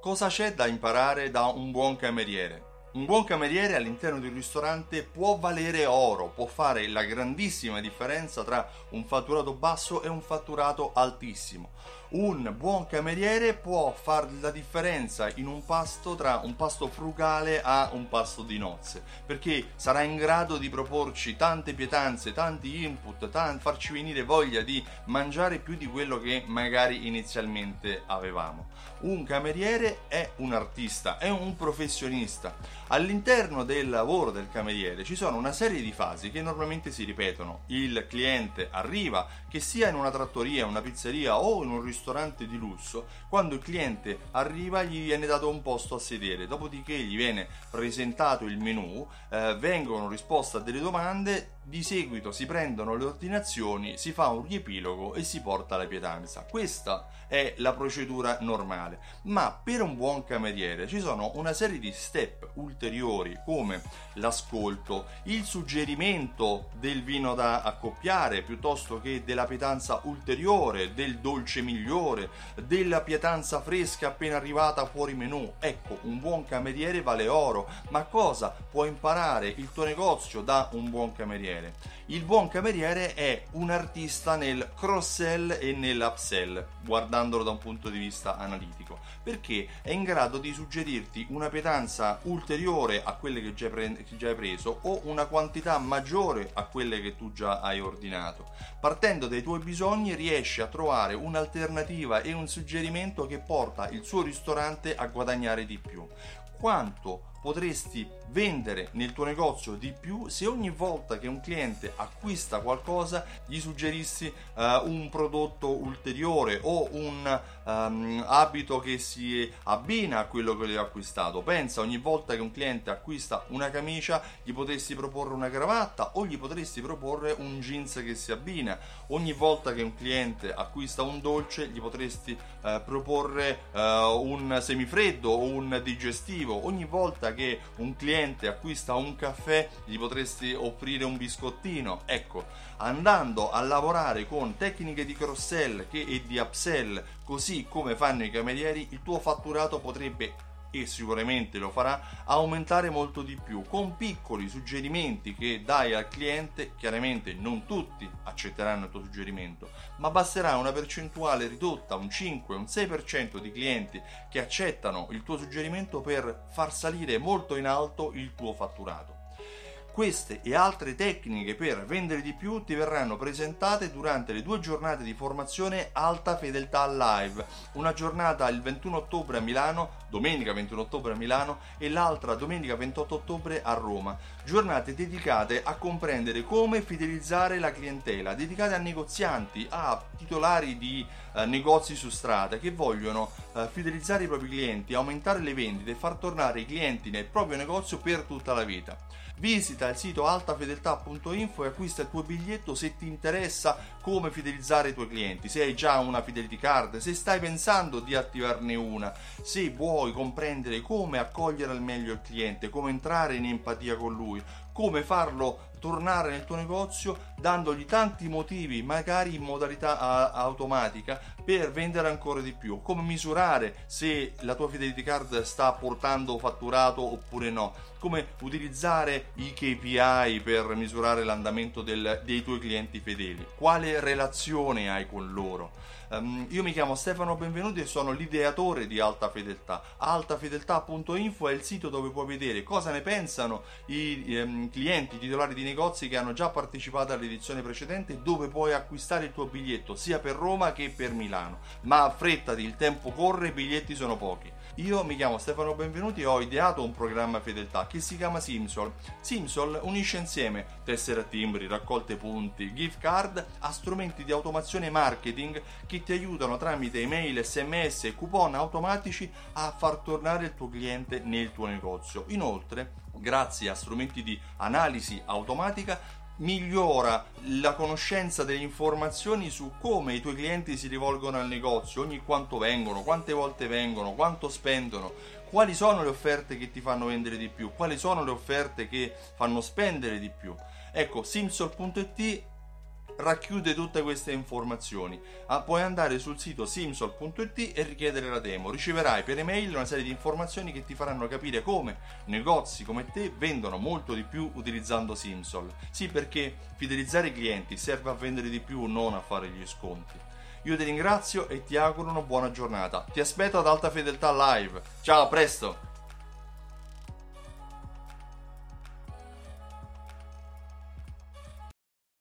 Cosa c'è da imparare da un buon cameriere? Un buon cameriere all'interno di un ristorante può valere oro, può fare la grandissima differenza tra un fatturato basso e un fatturato altissimo. Un buon cameriere può fare la differenza in un pasto tra un pasto frugale a un pasto di nozze, perché sarà in grado di proporci tante pietanze, tanti input, tanti, farci venire voglia di mangiare più di quello che magari inizialmente avevamo. Un cameriere è un artista, è un professionista. All'interno del lavoro del cameriere ci sono una serie di fasi che normalmente si ripetono. Il cliente arriva, che sia in una trattoria, una pizzeria o in un ristorante di lusso, quando il cliente arriva gli viene dato un posto a sedere, dopodiché gli viene presentato il menù, eh, vengono risposte a delle domande, di seguito si prendono le ordinazioni, si fa un riepilogo e si porta la pietanza. Questa è la procedura normale, ma per un buon cameriere ci sono una serie di step ulteriori come l'ascolto, il suggerimento del vino da accoppiare piuttosto che della pietanza ulteriore, del dolce migliore, della pietanza fresca appena arrivata fuori menù. Ecco, un buon cameriere vale oro, ma cosa può imparare il tuo negozio da un buon cameriere? Il buon cameriere è un artista nel cross-sell e nell'upsell, guardandolo da un punto di vista analitico, perché è in grado di suggerirti una pietanza ulteriore a quelle che già, hai preso o una quantità maggiore a quelle che tu già hai ordinato. Partendo dai tuoi bisogni riesce a trovare un'alternativa e un suggerimento che porta il suo ristorante a guadagnare di più. Quanto potresti vendere nel tuo negozio di più se ogni volta che un cliente acquista qualcosa gli suggerissi uh, un prodotto ulteriore o un um, abito che si abbina a quello che aveva acquistato. Pensa ogni volta che un cliente acquista una camicia gli potresti proporre una cravatta o gli potresti proporre un jeans che si abbina. Ogni volta che un cliente acquista un dolce gli potresti uh, proporre uh, un semifreddo o un digestivo. Ogni volta che un cliente acquista un caffè gli potresti offrire un biscottino. Ecco, andando a lavorare con tecniche di cross-sell e di upsell, così come fanno i camerieri, il tuo fatturato potrebbe e sicuramente lo farà aumentare molto di più con piccoli suggerimenti che dai al cliente chiaramente non tutti accetteranno il tuo suggerimento ma basterà una percentuale ridotta un 5 un 6% di clienti che accettano il tuo suggerimento per far salire molto in alto il tuo fatturato queste e altre tecniche per vendere di più ti verranno presentate durante le due giornate di formazione Alta Fedeltà Live, una giornata il 21 ottobre a Milano, domenica 21 ottobre a Milano e l'altra domenica 28 ottobre a Roma. Giornate dedicate a comprendere come fidelizzare la clientela, dedicate a negozianti, a titolari di eh, negozi su strada che vogliono eh, fidelizzare i propri clienti, aumentare le vendite e far tornare i clienti nel proprio negozio per tutta la vita. Visita il sito altafedeltà.info e acquista il tuo biglietto se ti interessa come fidelizzare i tuoi clienti, se hai già una fidelity card, se stai pensando di attivarne una, se vuoi comprendere come accogliere al meglio il cliente, come entrare in empatia con lui, come farlo tornare nel tuo negozio dandogli tanti motivi, magari in modalità a- automatica, per vendere ancora di più. Come misurare se la tua Fidelity Card sta portando fatturato oppure no. Come utilizzare i KPI per misurare l'andamento del, dei tuoi clienti fedeli. Quale relazione hai con loro. Um, io mi chiamo Stefano Benvenuti e sono l'ideatore di Alta Fedeltà. Altafedeltà.info è il sito dove puoi vedere cosa ne pensano i um, clienti, i titolari di negozi che hanno già partecipato all'edizione precedente, dove puoi acquistare il tuo biglietto sia per Roma che per Milano. Ma affrettati, il tempo corre, i biglietti sono pochi. Io mi chiamo Stefano Benvenuti e ho ideato un programma fedeltà che si chiama Simsol. Simsol unisce insieme tessere a timbri, raccolte punti, gift card a strumenti di automazione marketing ti aiutano tramite email, sms e coupon automatici a far tornare il tuo cliente nel tuo negozio. Inoltre, grazie a strumenti di analisi automatica, migliora la conoscenza delle informazioni su come i tuoi clienti si rivolgono al negozio, ogni quanto vengono, quante volte vengono, quanto spendono, quali sono le offerte che ti fanno vendere di più, quali sono le offerte che fanno spendere di più. Ecco, simsol.it racchiude tutte queste informazioni. Ah, puoi andare sul sito simsol.it e richiedere la demo. Riceverai per email una serie di informazioni che ti faranno capire come negozi come te vendono molto di più utilizzando Simsol. Sì, perché fidelizzare i clienti serve a vendere di più, non a fare gli sconti. Io ti ringrazio e ti auguro una buona giornata. Ti aspetto ad alta fedeltà live. Ciao, a presto!